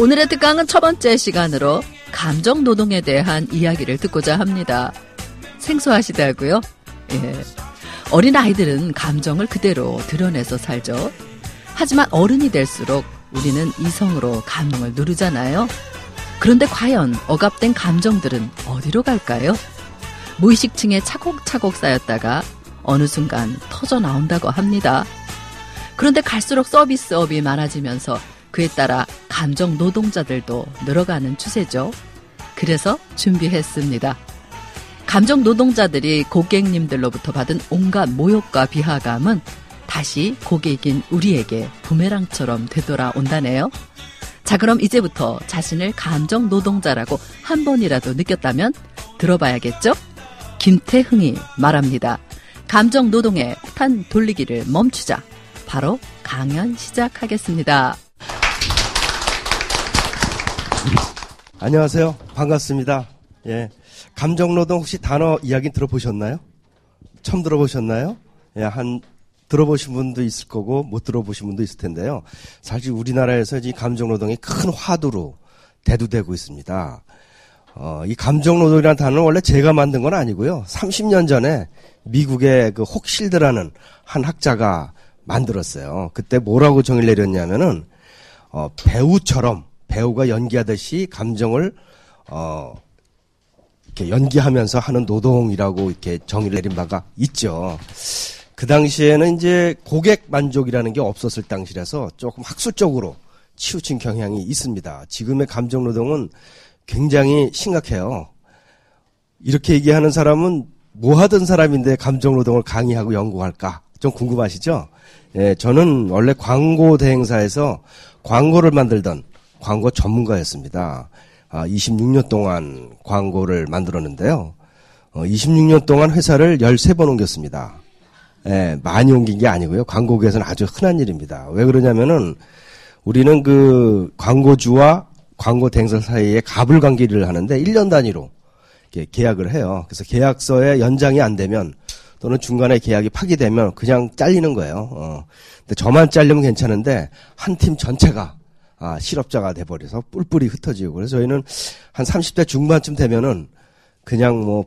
오늘의 특강은 첫 번째 시간으로 감정 노동에 대한 이야기를 듣고자 합니다. 생소하시다고요? 예. 어린 아이들은 감정을 그대로 드러내서 살죠. 하지만 어른이 될수록 우리는 이성으로 감정을 누르잖아요. 그런데 과연 억압된 감정들은 어디로 갈까요? 무의식층에 차곡차곡 쌓였다가 어느 순간 터져 나온다고 합니다. 그런데 갈수록 서비스업이 많아지면서 그에 따라 감정 노동자들도 늘어가는 추세죠. 그래서 준비했습니다. 감정 노동자들이 고객님들로부터 받은 온갖 모욕과 비하감은 다시 고객인 우리에게 부메랑처럼 되돌아온다네요. 자, 그럼 이제부터 자신을 감정 노동자라고 한 번이라도 느꼈다면 들어봐야겠죠? 김태흥이 말합니다. 감정 노동의 폭탄 돌리기를 멈추자. 바로 강연 시작하겠습니다. 안녕하세요. 반갑습니다. 예. 감정노동 혹시 단어 이야기 들어보셨나요? 처음 들어보셨나요? 예, 한, 들어보신 분도 있을 거고, 못 들어보신 분도 있을 텐데요. 사실 우리나라에서 이 감정노동이 큰 화두로 대두되고 있습니다. 어, 이 감정노동이라는 단어는 원래 제가 만든 건 아니고요. 30년 전에 미국의 그 혹실드라는 한 학자가 만들었어요. 그때 뭐라고 정의를 내렸냐면은, 어, 배우처럼 배우가 연기하듯이 감정을 어 이렇게 연기하면서 하는 노동이라고 이렇게 정의를 내린 바가 있죠. 그 당시에는 이제 고객 만족이라는 게 없었을 당시라서 조금 학술적으로 치우친 경향이 있습니다. 지금의 감정 노동은 굉장히 심각해요. 이렇게 얘기하는 사람은 뭐 하던 사람인데 감정 노동을 강의하고 연구할까? 좀 궁금하시죠? 예, 저는 원래 광고 대행사에서 광고를 만들던 광고 전문가였습니다. 아, 26년 동안 광고를 만들었는데요. 어, 26년 동안 회사를 13번 옮겼습니다. 예, 많이 옮긴 게 아니고요. 광고계에서는 아주 흔한 일입니다. 왜 그러냐면은 우리는 그 광고주와 광고 대행사 사이에 갑을 관계를 하는데 1년 단위로 계약을 해요. 그래서 계약서에 연장이 안 되면 또는 중간에 계약이 파기되면 그냥 잘리는 거예요. 어. 근데 저만 잘리면 괜찮은데 한 팀 전체가 아, 실업자가 돼버려서 뿔뿔이 흩어지고 그래서 저희는 한 30대 중반쯤 되면은 그냥 뭐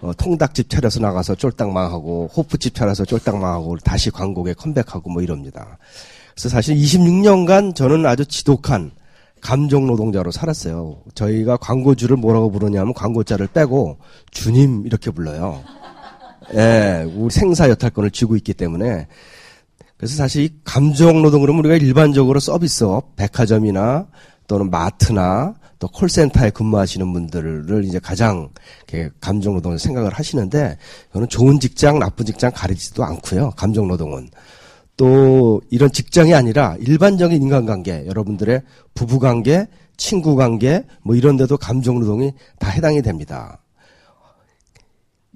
어, 통닭집 차려서 나가서 쫄딱 망하고 호프집 차려서 쫄딱 망하고 다시 광고에 컴백하고 뭐 이럽니다. 그래서 사실 26년간 저는 아주 지독한 감정 노동자로 살았어요. 저희가 광고주를 뭐라고 부르냐면 광고자를 빼고 주님 이렇게 불러요. 예, 우리 생사 여탈권을 쥐고 있기 때문에 그래서 사실 이 감정 노동 그러면 우리가 일반적으로 서비스업, 백화점이나 또는 마트나 또 콜센터에 근무하시는 분들을 이제 가장 감정 노동을 생각을 하시는데 이거는 좋은 직장, 나쁜 직장 가리지도 않고요. 감정 노동은 또 이런 직장이 아니라 일반적인 인간관계, 여러분들의 부부관계, 친구관계 뭐 이런 데도 감정 노동이 다 해당이 됩니다.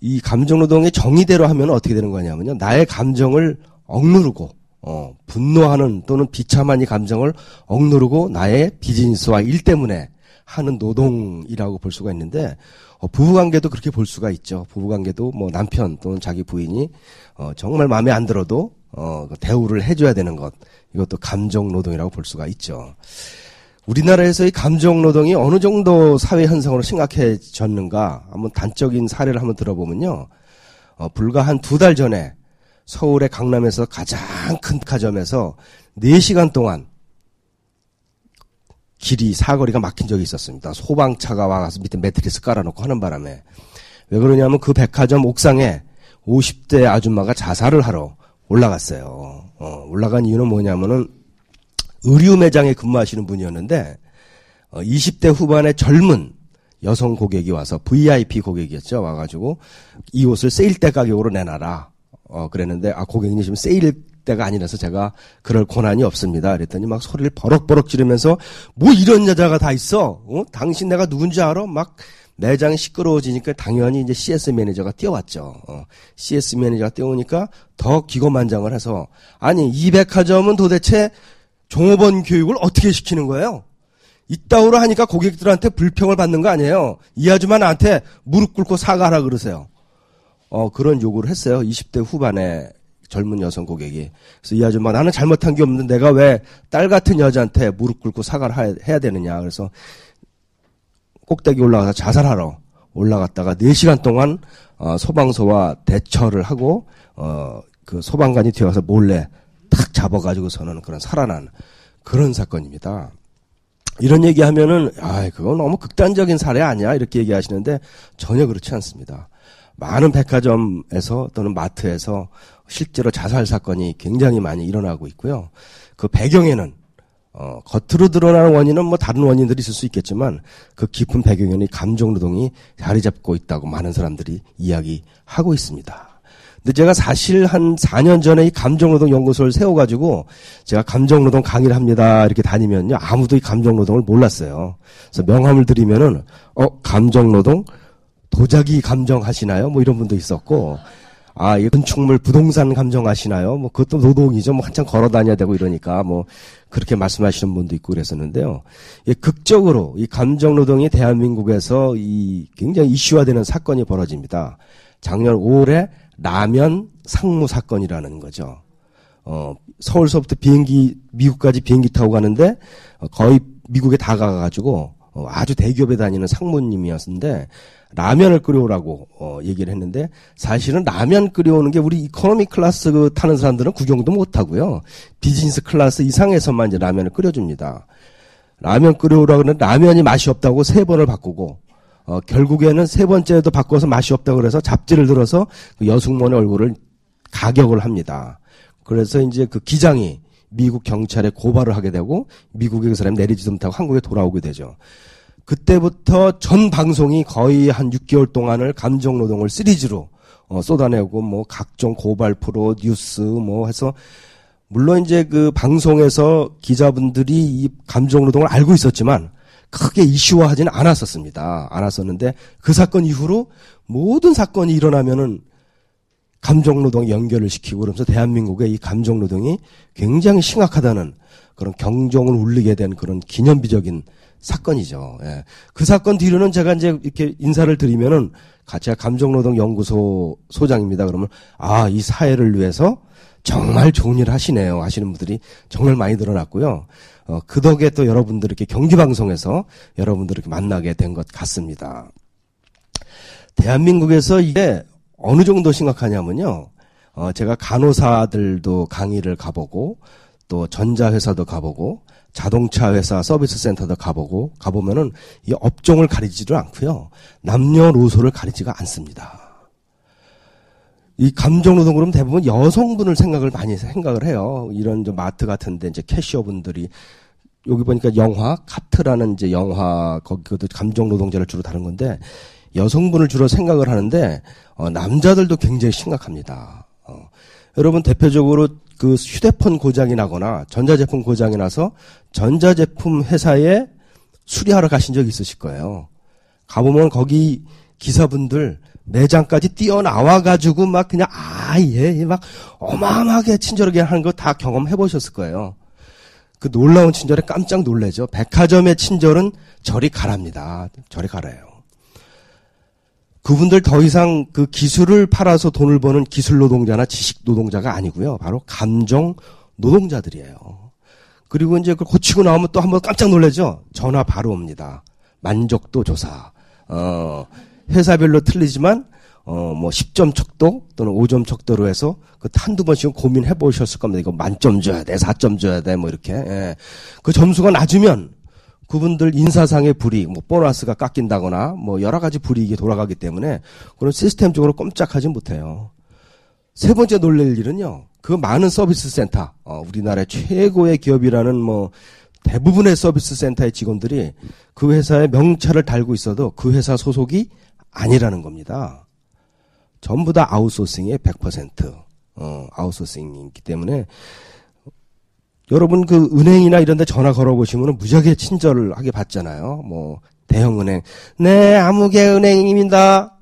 이 감정 노동의 정의대로 하면 어떻게 되는 거냐면요. 나의 감정을 억누르고 어, 분노하는 또는 비참한 이 감정을 억누르고 나의 비즈니스와 일 때문에 하는 노동이라고 볼 수가 있는데 어, 부부관계도 그렇게 볼 수가 있죠. 부부관계도 뭐 남편 또는 자기 부인이 어, 정말 마음에 안 들어도 어, 그 대우를 해줘야 되는 것 이것도 감정 노동이라고 볼 수가 있죠. 우리나라에서 이 감정 노동이 어느 정도 사회 현상으로 심각해졌는가 한번 단적인 사례를 한번 들어보면요. 어, 불과 한 두 달 전에 서울의 강남에서 가장 큰 백화점에서 4시간 동안 길이 사거리가 막힌 적이 있었습니다. 소방차가 와서 밑에 매트리스 깔아놓고 하는 바람에 왜 그러냐면 그 백화점 옥상에 50대 아줌마가 자살을 하러 올라갔어요. 어, 올라간 이유는 뭐냐면은 의류 매장에 근무하시는 분이었는데 어, 20대 후반의 젊은 여성 고객이 와서 VIP 고객이었죠. 와가지고 이 옷을 세일 때 가격으로 내놔라. 어, 그랬는데, 아, 고객님 지금 세일 때가 아니라서 제가 그럴 권한이 없습니다. 그랬더니 막 소리를 버럭버럭 지르면서 뭐 이런 여자가 다 있어? 어? 당신 내가 누군지 알아? 막 매장이 시끄러워지니까 당연히 이제 CS 매니저가 뛰어왔죠. 어, CS 매니저가 뛰어오니까 더 기고만장을 해서 아니 이 백화점은 도대체 종업원 교육을 어떻게 시키는 거예요? 이따오로 하니까 고객들한테 불평을 받는 거 아니에요. 이 아줌마 나한테 무릎 꿇고 사과하라 그러세요. 어, 그런 요구를 했어요. 20대 후반에 젊은 여성 고객이. 그래서 이 아줌마 나는 잘못한 게 없는데 내가 왜 딸 같은 여자한테 무릎 꿇고 사과를 해야 되느냐. 그래서 꼭대기 올라가서 자살하러 올라갔다가 4시간 동안 어, 소방서와 대처를 하고 어, 그 소방관이 뒤어가서 몰래 탁 잡아가지고서는 그런 살아난 그런 사건입니다. 이런 얘기하면은 아 그건 너무 극단적인 사례 아니야 이렇게 얘기하시는데 전혀 그렇지 않습니다. 많은 백화점에서 또는 마트에서 실제로 자살 사건이 굉장히 많이 일어나고 있고요. 그 배경에는 어, 겉으로 드러나는 원인은 뭐 다른 원인들이 있을 수 있겠지만 그 깊은 배경에는 감정 노동이 자리 잡고 있다고 많은 사람들이 이야기하고 있습니다. 근데 제가 사실 한 4년 전에 이 감정노동 연구소를 세워가지고 제가 감정노동 강의를 합니다. 이렇게 다니면요. 아무도 이 감정노동을 몰랐어요. 그래서 명함을 드리면은, 어, 감정노동? 도자기 감정하시나요? 뭐 이런 분도 있었고, 아, 이 건축물 부동산 감정하시나요? 뭐 그것도 노동이죠. 뭐 한참 걸어 다녀야 되고 이러니까 뭐 그렇게 말씀하시는 분도 있고 그랬었는데요. 예, 극적으로 이 감정 노동이 대한민국에서 이 굉장히 이슈화되는 사건이 벌어집니다. 작년 5월에 라면 상무 사건이라는 거죠. 어, 서울서부터 비행기, 미국까지 비행기 타고 가는데 어, 거의 미국에 다가가가지고 어, 아주 대기업에 다니는 상무님이었는데 라면을 끓여오라고 어, 얘기를 했는데 사실은 라면 끓여오는 게 우리 이코노미 클래스 그 타는 사람들은 구경도 못 하고요. 비즈니스 클래스 이상에서만 이제 라면을 끓여줍니다. 라면 끓여오라 그러는 라면이 맛이 없다고 세 번을 바꾸고 어, 결국에는 세 번째도 바꿔서 맛이 없다고 그래서 잡지를 들어서 그 여승몬의 얼굴을 가격을 합니다. 그래서 이제 그 기장이 미국 경찰에 고발을 하게 되고 미국에 그 사람이 내리지도 못하고 한국에 돌아오게 되죠. 그때부터 전 방송이 거의 한 6개월 동안을 감정 노동을 시리즈로 어, 쏟아내고 뭐 각종 고발 프로 뉴스 뭐 해서 물론 이제 그 방송에서 기자분들이 이 감정 노동을 알고 있었지만 크게 이슈화하지는 않았었습니다. 않았었는데 그 사건 이후로 모든 사건이 일어나면은 감정 노동 연결을 시키고 그러면서 대한민국의 이 감정 노동이 굉장히 심각하다는 그런 경종을 울리게 된 그런 기념비적인 사건이죠. 예. 그 사건 뒤로는 제가 이제 이렇게 인사를 드리면은 제가 감정노동연구소 소장입니다. 그러면 아, 이 사회를 위해서 정말 좋은 일 하시네요. 하시는 분들이 정말 많이 늘어났고요. 어, 그 덕에 또 여러분들 이렇게 경기방송에서 여러분들 이렇게 만나게 된 것 같습니다. 대한민국에서 이게 어느 정도 심각하냐면요. 어, 제가 간호사들도 강의를 가보고 또 전자회사도 가보고 자동차 회사 서비스 센터도 가보고 가보면은 이 업종을 가리지도 않고요. 남녀노소를 가리지가 않습니다. 이 감정노동 그러면 대부분 여성분을 생각을 많이 생각을 해요. 이런 좀 마트 같은데 이제 캐시어분들이 여기 보니까 영화 카트라는 이제 영화 거기도 감정 노동자를 주로 다룬 건데 여성분을 주로 생각을 하는데 어, 남자들도 굉장히 심각합니다. 어, 여러분 대표적으로 그 휴대폰 고장이 나거나 전자제품 고장이 나서 전자제품 회사에 수리하러 가신 적 있으실 거예요. 가보면 거기 기사분들 매장까지 뛰어나와 가지고 막 그냥 아예 막 어마어마하게 친절하게 하는 거 다 경험해 보셨을 거예요. 그 놀라운 친절에 깜짝 놀래죠. 백화점의 친절은 저리 가랍니다. 저리 가라요. 그분들 더 이상 그 기술을 팔아서 돈을 버는 기술 노동자나 지식 노동자가 아니고요. 바로 감정 노동자들이에요. 그리고 이제 그걸 고치고 나오면 또 한번 깜짝 놀라죠. 전화 바로 옵니다. 만족도 조사. 어, 회사별로 틀리지만 어, 뭐 10점 척도 또는 5점 척도로 해서 그 한두 번씩은 고민해 보셨을 겁니다. 이거 만점 줘야 돼, 4점 줘야 돼, 뭐 이렇게. 예. 그 점수가 낮으면 그분들 인사상의 불이익, 뭐 보너스가 깎인다거나 뭐 여러 가지 불이익이 돌아가기 때문에 그런 시스템적으로 꼼짝하지 못해요. 세 번째 놀랄 일은요. 그 많은 서비스 센터, 어, 우리나라의 최고의 기업이라는 뭐 대부분의 서비스 센터의 직원들이 그 회사의 명찰을 달고 있어도 그 회사 소속이 아니라는 겁니다. 전부 다 아웃소싱의 100%. 어, 아웃소싱이기 때문에 여러분 그 은행이나 이런 데 전화 걸어보시면 무지하게 친절하게 받잖아요. 뭐 대형은행. 네, 아무개 은행입니다.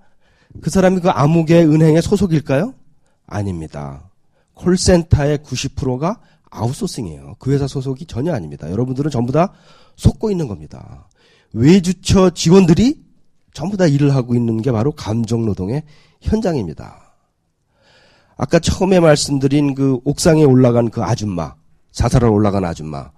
그 사람이 그 아무개 은행의 소속일까요? 아닙니다. 콜센터의 90%가 아웃소싱이에요. 그 회사 소속이 전혀 아닙니다. 여러분들은 전부 다 속고 있는 겁니다. 외주처 직원들이 전부 다 일을 하고 있는 게 바로 감정노동의 현장입니다. 아까 처음에 말씀드린 그 옥상에 올라간 그 아줌마, 자살하러 올라간 아줌마.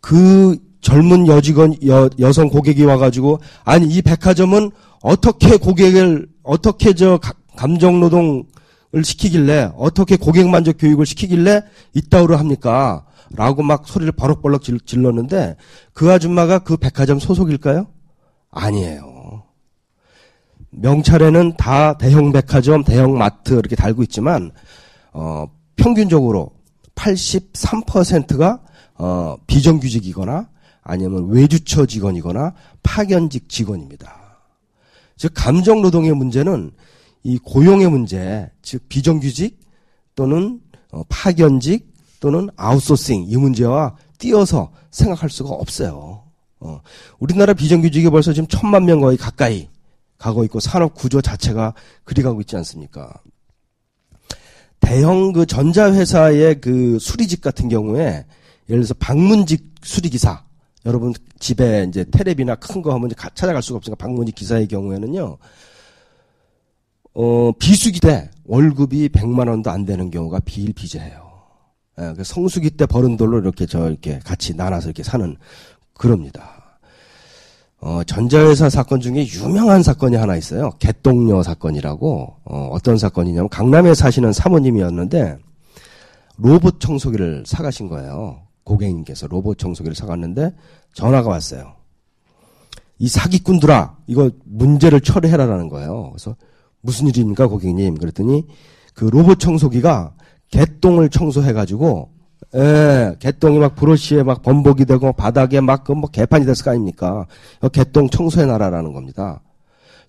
그 젊은 여직원, 여, 여성 고객이 와가지고, 아니, 이 백화점은 어떻게 고객을, 어떻게 저 감정 노동을 시키길래, 어떻게 고객 만족 교육을 시키길래 이따위로 합니까? 라고 막 소리를 버럭버럭 질렀는데, 그 아줌마가 그 백화점 소속일까요? 아니에요. 명찰에는 다 대형 백화점, 대형 마트 이렇게 달고 있지만, 어, 평균적으로 83%가 어, 비정규직이거나 아니면 외주처 직원이거나 파견직 직원입니다. 즉 감정 노동의 문제는 이 고용의 문제, 즉 비정규직 또는 어, 파견직 또는 아웃소싱 이 문제와 띄어서 생각할 수가 없어요. 어, 우리나라 비정규직이 벌써 지금 천만 명 거의 가까이 가고 있고 산업 구조 자체가 그리 가고 있지 않습니까? 대형 그 전자회사의 그 수리직 같은 경우에 예를 들어서 방문직 수리기사 여러분 집에 이제 테레비나 큰 거 하면 찾아갈 수가 없으니까 방문직 기사의 경우에는요 어 비수기 때 월급이 100만 원도 안 되는 경우가 비일비재해요. 예, 그 성수기 때 버는 돌로 이렇게 저 이렇게 같이 나눠서 이렇게 사는 그럽니다. 어, 전자회사 사건 중에 유명한 사건이 하나 있어요. 개똥녀 사건이라고, 어, 어떤 사건이냐면, 강남에 사시는 사모님이었는데, 로봇 청소기를 사가신 거예요. 고객님께서 로봇 청소기를 사갔는데, 전화가 왔어요. 이 사기꾼들아, 이거 문제를 처리해라라는 거예요. 그래서, 무슨 일입니까, 고객님? 그랬더니, 그 로봇 청소기가 개똥을 청소해가지고, 예, 개똥이 막 브러쉬에 막 범벅이 되고 바닥에 막 그 뭐 개판이 됐을 거 아닙니까? 개똥 청소해 놔라라는 겁니다.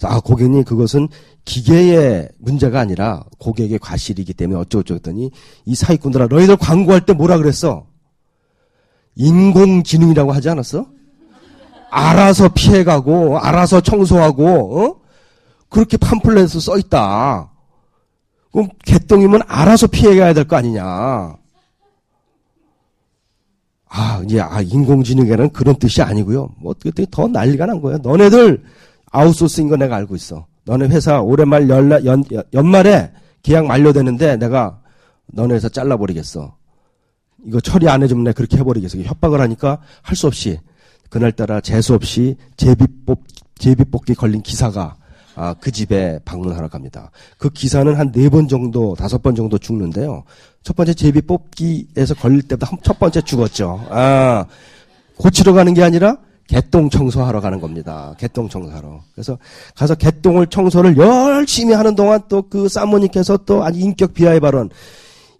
아, 고객님 그것은 기계의 문제가 아니라 고객의 과실이기 때문에 어쩌고저쩌고 했더니 이 사기꾼들아 너희들 광고할 때 뭐라 그랬어? 인공지능이라고 하지 않았어? 알아서 피해가고 알아서 청소하고 어? 그렇게 팜플렛에 써 있다. 그럼 개똥이면 알아서 피해가야 될 거 아니냐? 아, 이제, 아, 인공지능이라는 그런 뜻이 아니고요. 뭐, 어떻게 더 난리가 난 거예요. 너네들 아웃소스인 거 내가 알고 있어. 너네 회사 올해 말 연라, 연, 연말에 계약 만료되는데 내가 너네 회사 잘라버리겠어. 이거 처리 안 해주면 내가 그렇게 해버리겠어. 협박을 하니까 할 수 없이 그날따라 재수 없이 제비 뽑, 제비 뽑기 걸린 기사가 아, 그 집에 방문하러 갑니다. 그 기사는 한 네 번 정도, 다섯 번 정도 죽는데요. 첫 번째 제비 뽑기에서 걸릴 때부터 첫 번째 죽었죠. 아, 고치러 가는 게 아니라 개똥 청소하러 가는 겁니다. 개똥 청소하러. 그래서 가서 개똥을 청소를 열심히 하는 동안 또 그 사모님께서 또 아주 인격 비하의 발언.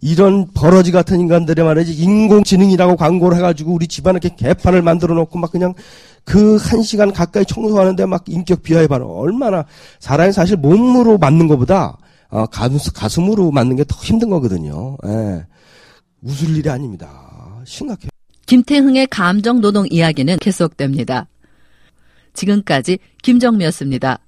이런 버러지 같은 인간들이 말이지 인공지능이라고 광고를 해가지고 우리 집안에 이렇게 개판을 만들어 놓고 막 그냥 그 한 시간 가까이 청소하는데 막 인격 비하의 발언. 얼마나 사람이 사실 몸으로 맞는 것보다 어, 가슴, 으로 맞는 게 더 힘든 거거든요. 예. 웃을 일이 아닙니다. 심각해요. 김태흥의 감정 노동 이야기는 계속됩니다. 지금까지 김정미였습니다.